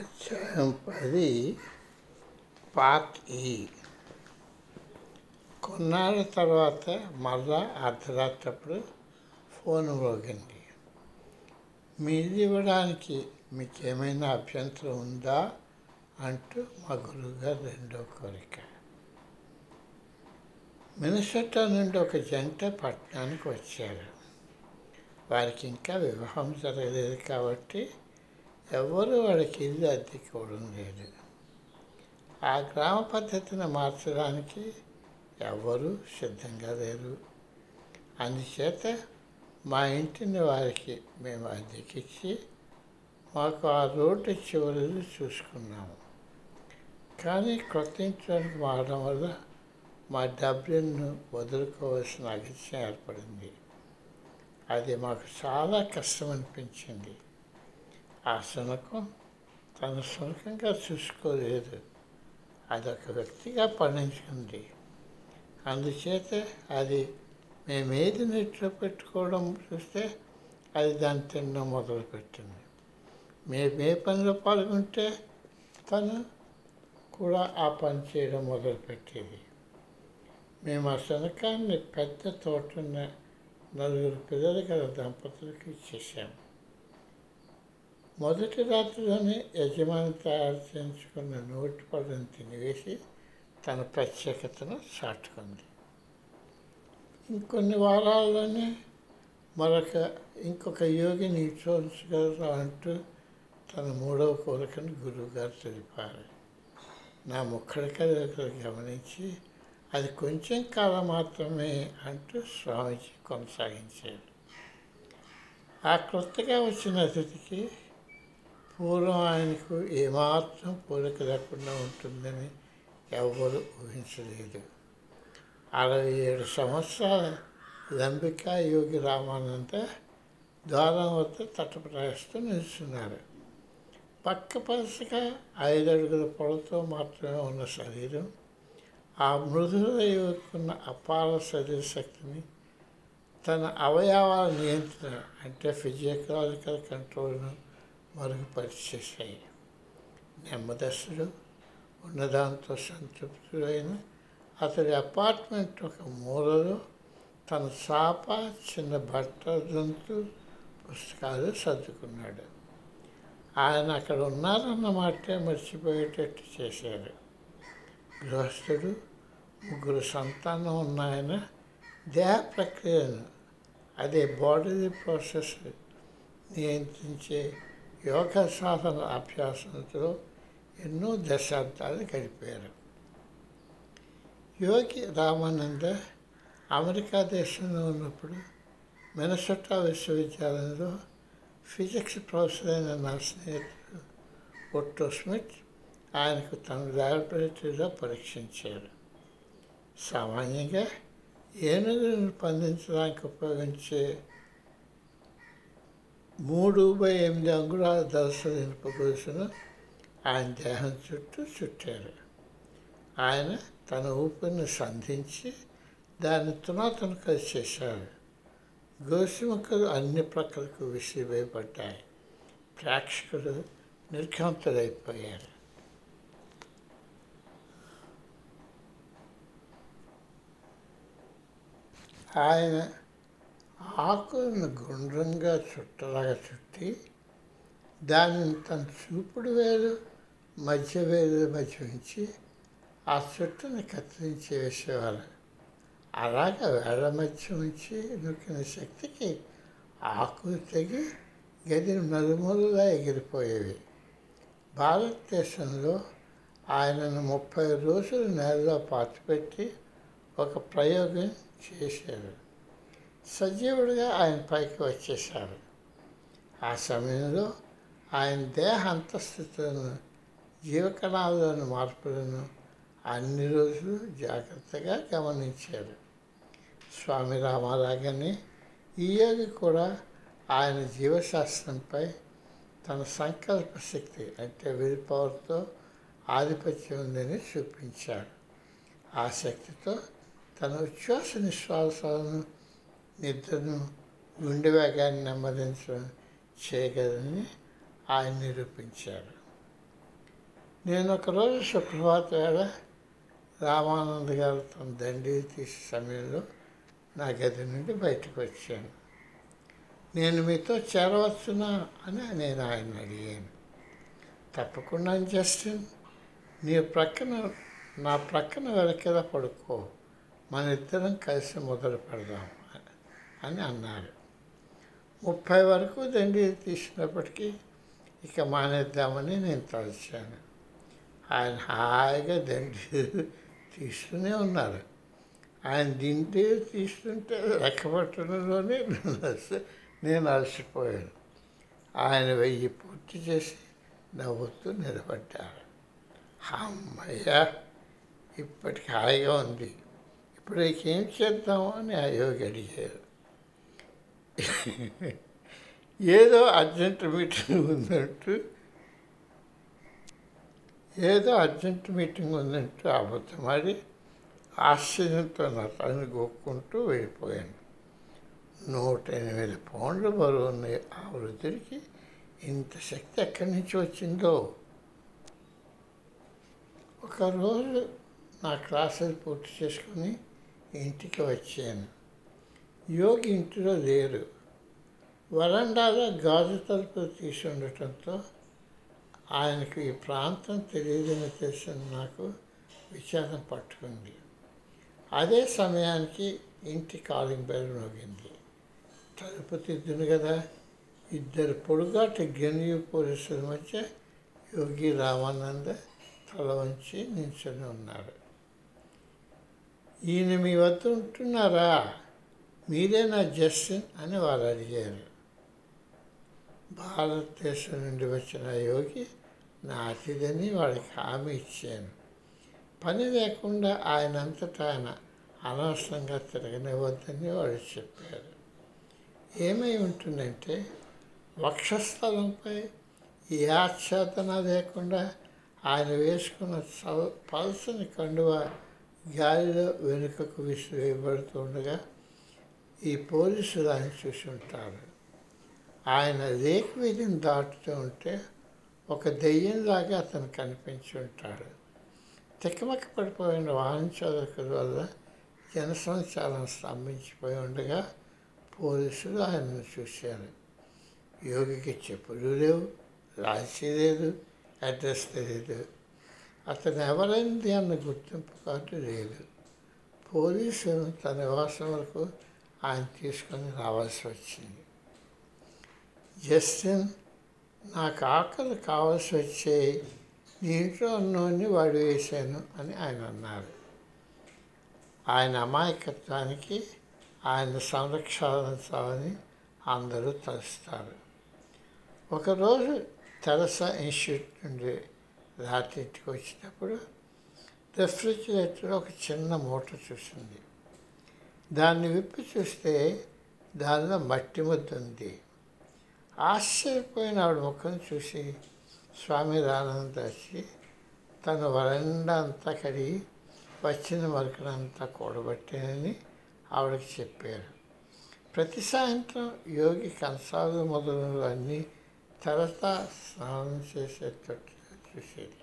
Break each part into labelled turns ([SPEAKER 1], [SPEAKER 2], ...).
[SPEAKER 1] అధ్యాయం పది పార్ట్ ఈ. కొన్నాళ్ళ తర్వాత మళ్ళా అర్ధరాత్రప్పుడు ఫోన్ మోగింది. మీది ఇవ్వడానికి మీకు ఏమైనా అభ్యంతరం ఉందా? అంటూ మా గురువుగారు రెండో కోరిక. మినసొట్టా నుండి ఒక జంట పట్టణానికి వచ్చారు. వారికి ఇంకా వివాహం జరగలేదు కాబట్టి ఎవరు వాడికి ఇల్లు అద్దెకోవడం లేదు. ఆ గ్రామ పద్ధతిని మార్చడానికి ఎవరు సిద్ధంగా లేరు. అందుచేత మా ఇంటిని వారికి మేము అద్దెకిచ్చి మాకు ఆ రోడ్డు చివరిని చూసుకున్నాము. కానీ కొత్త ఇంట్లోకి మారడం వల్ల మా డబ్బులను వదులుకోవాల్సిన అగత్యం ఏర్పడింది. అది మాకు చాలా కష్టం అనిపించింది ఆ శునకం తన శునకంగా చూసుకోలేదు అదొక వ్యక్తిగా పండించుకుంది అందుచేత అది మేమేది నీటిలో పెట్టుకోవడం చూస్తే అది దాన్ని తినడం మొదలుపెట్టింది మేము ఏ పనిలో పాల్గొంటే తను కూడా ఆ పని చేయడం మొదలుపెట్టేది మేము ఆ శనకాన్ని పెద్ద తోటన్న నలుగురు పిల్లలు గల దంపతులకు ఇచ్చేసాము మొదటి రాత్రిలోనే యజమాని తయారు చేయించుకున్న నోటి పళ్ళను తినివేసి తన ప్రత్యేకతను చాటుకుంది. ఇంకొన్ని వారాల్లోనే మరొక ఇంకొక యోగిని చూడగలరా అంటూ తన మూడవ కోరికను గురువుగారు తెలిపారు. నా ముక్కడికలు గమనించి అది కొంచెం కాలం మాత్రమే అంటూ స్వామీజీ కొనసాగించారు. ఆ క్రొత్తగా వచ్చిన అతిథికి పూర్వం ఆయనకు ఏమాత్రం పోలిక లేకుండా ఉంటుందని ఎవరు ఊహించలేదు. అరవై ఏడు సంవత్సరాల లంబికా యోగి రామానంద ద్వారం వద్ద తటపటాయిస్తూ నిలుస్తున్నారు పక్క పరుసగా ఐదు అడుగుల పొడతో మాత్రమే ఉన్న శరీరం ఆ మృదుల యువకున్న అపార శరీర శక్తిని తన అవయవాల నియంత్రణ అంటే ఫిజియోలాజికల్ కంట్రోల్ను మరుగుపరిచేసాయి నెమ్మదస్తుడు ఉన్నదాంతో సంతృప్తుడైన అతడి అపార్ట్మెంట్ ఒక మూలలో తన చాప చిన్న బట్ట జంతు పుస్తకాలు సర్దుకున్నాడు. ఆయన అక్కడ ఉన్నారన్న మాటే మర్చిపోయేటట్టు చేశారు. గృహస్థుడు ముగ్గురు సంతానం ఉన్నాయన దేహ ప్రక్రియను అదే బాడీ ప్రాసెస్ నియంత్రించే యోగ సాధన అభ్యాసంతో ఎన్నో దశాబ్దాలు గడిపారు. యోగి రామానంద అమెరికా దేశంలో ఉన్నప్పుడు మినసొట్టా విశ్వవిద్యాలయంలో ఫిజిక్స్ ప్రొఫెసర్ అయిన నా స్నేహితుడు ఒట్టో స్మిత్ ఆయనకు తన ల్యాబొరేటరీలో పరీక్షించారు. సామాన్యంగా ఏనుగులను పండించడానికి ఉపయోగించే మూడు బై ఎనిమిది అంగుళాల దర్శన ఇనుప ఆయన దేహం చుట్టూ చుట్టారు. ఆయన తన ఊపిరిని సంధించి దాన్ని తునాతునకలు చేశారు. గోసిముఖలు అన్ని ప్రక్కలకు విసిరివేయబడ్డాయి ప్రేక్షకులు నిర్ఘాంతులైపోయారు. ఆయన ఆకులను గుండ్రంగా చుట్టలాగా చుట్టి దానిని తన చూపుడు వేలు మధ్య వేలు మధ్య ఉంచి ఆ చుట్టని కత్తిరించి వేసేవారు అలాగ వేళ మధ్య ఉంచి నొక్కిన శక్తికి ఆకులు తెగి గది నలుమూలలా ఎగిరిపోయేవి. భారతదేశంలో ఆయనను ముప్పై రోజులు నేలలో పాతిపెట్టి ఒక ప్రయోగం చేశారు. సజీవుడిగా ఆయన పైకి వచ్చేశారు. ఆ సమయంలో ఆయన దేహ అంతస్థితులను జీవకణాలలోని మార్పులను అన్ని రోజులు జాగ్రత్తగా గమనించారు. స్వామి రామారాగానే ఈ యోగి కూడా ఆయన జీవశాస్త్రంపై తన సంకల్ప శక్తి అంటే విల్ పవర్తో ఆధిపత్యం ఉందని చూపించాడు ఆ శక్తితో తన ఉచ్ఛ్వాస నిశ్వాసాలను నిద్రను గుండె వేగాన్ని నెమ్మదించడం చేయగలని ఆయన నిరూపించారు. నేను ఒకరోజు సుప్రభాత వేళ రామానంద్ గారు తన దండి తీసే సమయంలో నా గది నుండి బయటకు వచ్చాను. నేను మీతో చేరవచ్చునా అని నేను ఆయన అడిగాను. తప్పకుండా జస్టిన్ నీ ప్రక్కన నా ప్రక్కన వెనకలా పడుకో. మన ఇద్దరం కలిసి మొదలు పెడదాం. అని అన్నారు. ముప్పై వరకు దండి తీసినప్పటికీ ఇక మానేద్దామని నేను తలచాను. ఆయన హాయిగా దండి తీస్తూనే ఉన్నారు. ఆయన దింటే తీస్తుంటే రెక్కబట్టడంలోనే నేను అలసిపోయాను. ఆయన వెయ్యి పూర్తి చేసి నవ్వుతూ నిలబడ్డారు. అమ్మయ్యా ఇప్పటికి హాయిగా ఉంది. ఇప్పుడు ఏం చేద్దాము అని ఆ యోగి అడిగారు. ఏదో అర్జెంట్ మీటింగ్ ఉందంటూ ఏదో అర్జెంట్ మీటింగ్ ఉందంటూ అబద్ధమాడి ఆశ్చర్యంతో నా తను గోక్కుంటూ వెళ్ళిపోయాను. నూట ఎనిమిది పౌండ్లు బరువు ఉన్న ఆ వృద్ధుడికి ఇంత శక్తి ఎక్కడి నుంచి వచ్చిందో? ఒకరోజు నా క్లాసులు పూర్తి చేసుకుని ఇంటికి వచ్చాను. యోగి ఇంటిలో లేరు వరండాలో గాజు తలుపులు తీసి ఉండటంతో ఆయనకు ఈ ప్రాంతం తెలియదని తెలిసిన నాకు విచారం పట్టుకుంది. అదే సమయానికి ఇంటి కాలింగ్ బెల్ మోగింది తలుపు తిద్దును కదా? ఇద్దరు పొడుగాటి గెన్యూ పోలీసుల మధ్య యోగి రామానంద తల వంచి నిల్చొని ఉన్నారు. ఈయన మీ వద్ద ఉంటున్నారా? మీరే నా జస్టిన్ అని వారు అడిగారు. భారతదేశం నుండి వచ్చిన యోగి నా అతిథిని వాడికి హామీ ఇచ్చాను. పని లేకుండా ఆయనంతటా ఆయన అనవసరంగా తిరగనివ్వద్దని వాడు చెప్పారు. ఏమై ఉంటుందంటే వక్షస్థలంపై ఈ ఆచ్ఛాదన లేకుండా ఆయన వేసుకున్న చల్ పల్సని కండువ గాలిలో వెనుకకు విసివేయబడుతుండగా ఈ పోలీసులు ఆయన చూసి ఉంటారు. ఆయన లేక్ వీధిని దాటుతూ ఉంటే ఒక దెయ్యంలాగా అతను కనిపించి ఉంటాడు. తిక్కమక్క పడిపోయిన వాహన చోదకుల వల్ల జనసంచారం స్తంభించిపోయి ఉండగా పోలీసులు ఆయనను చూశారు. యోగికి చెప్పులు లేవు రాసి లేదు అడ్రస్ తెలియదు అతను ఎవరైంది అన్న గుర్తింపు కార్డు లేదు. పోలీసులు తన నివాసం వరకు ఆయన తీసుకొని రావాల్సి వచ్చింది. జస్టిన్ నాకు ఆకలి కావాల్సి వచ్చే నీటిలో నూనె వాడు వేశాను అని ఆయన అన్నారు. ఆయన అమాయకత్వానికి ఆయన సంరక్షించాలని అందరూ తలుస్తారు. ఒకరోజు తెరసా ఇన్స్టిట్యూట్ నుండి రాత్రి ఇంటికి వచ్చినప్పుడు రెఫ్రిజిరేటర్ ఒక చిన్న మూట చూసింది. దాన్ని విప్పి చూస్తే దానిలో మట్టి ముద్ద ఉంది. ఆశ్చర్యపోయిన ఆవిడ ముఖం చూసి స్వామి రానంద వచ్చి తన వరండా అంతా కడిగి వచ్చిన మరకనంతా కూడబట్టానని ఆవిడకి చెప్పారు. ప్రతి సాయంత్రం యోగి కంసాలు మొదలు అన్నీ తర్వాత స్నానం చేసే చూసేది.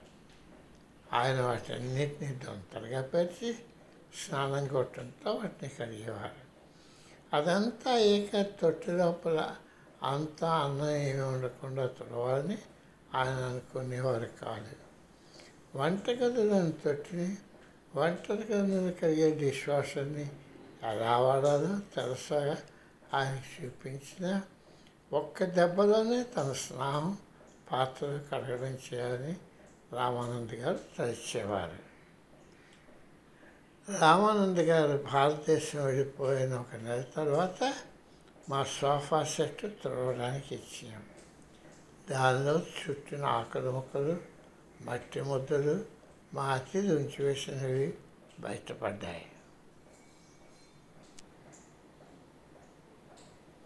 [SPEAKER 1] ఆయన వాటన్నిటిని దొంతలుగా పరిచి స్నానం కొట్టడంతో వాటిని కడిగేవారు. అదంతా ఏక తొట్టి లోపల అంతా అన్నం ఏమి ఉండకుండా తుడవాలని ఆయన అనుకునేవారు కాదు. వంటగదిలోని తొట్టిని వంటగదిలో కలిగే డిష్ వాషర్ని ఎలా వాడాలో తెలుసగా ఆయన చూపించిన ఒక్క దెబ్బలోనే తన స్నానం పాత్రలు కడగడం చేయాలని రామానంద్ గారు తలిచేవారు. రామానంద్ గారు భారతదేశం వెళ్ళిపోయిన ఒక నెల తర్వాత మా సోఫా సెట్ తుడవడానికి ఇచ్చాం. దానిలో చుట్టిన ఆకులు ముక్కలు మట్టి ముద్దలు మా అతిథి ఉంచివేసినవి బయటపడ్డాయి.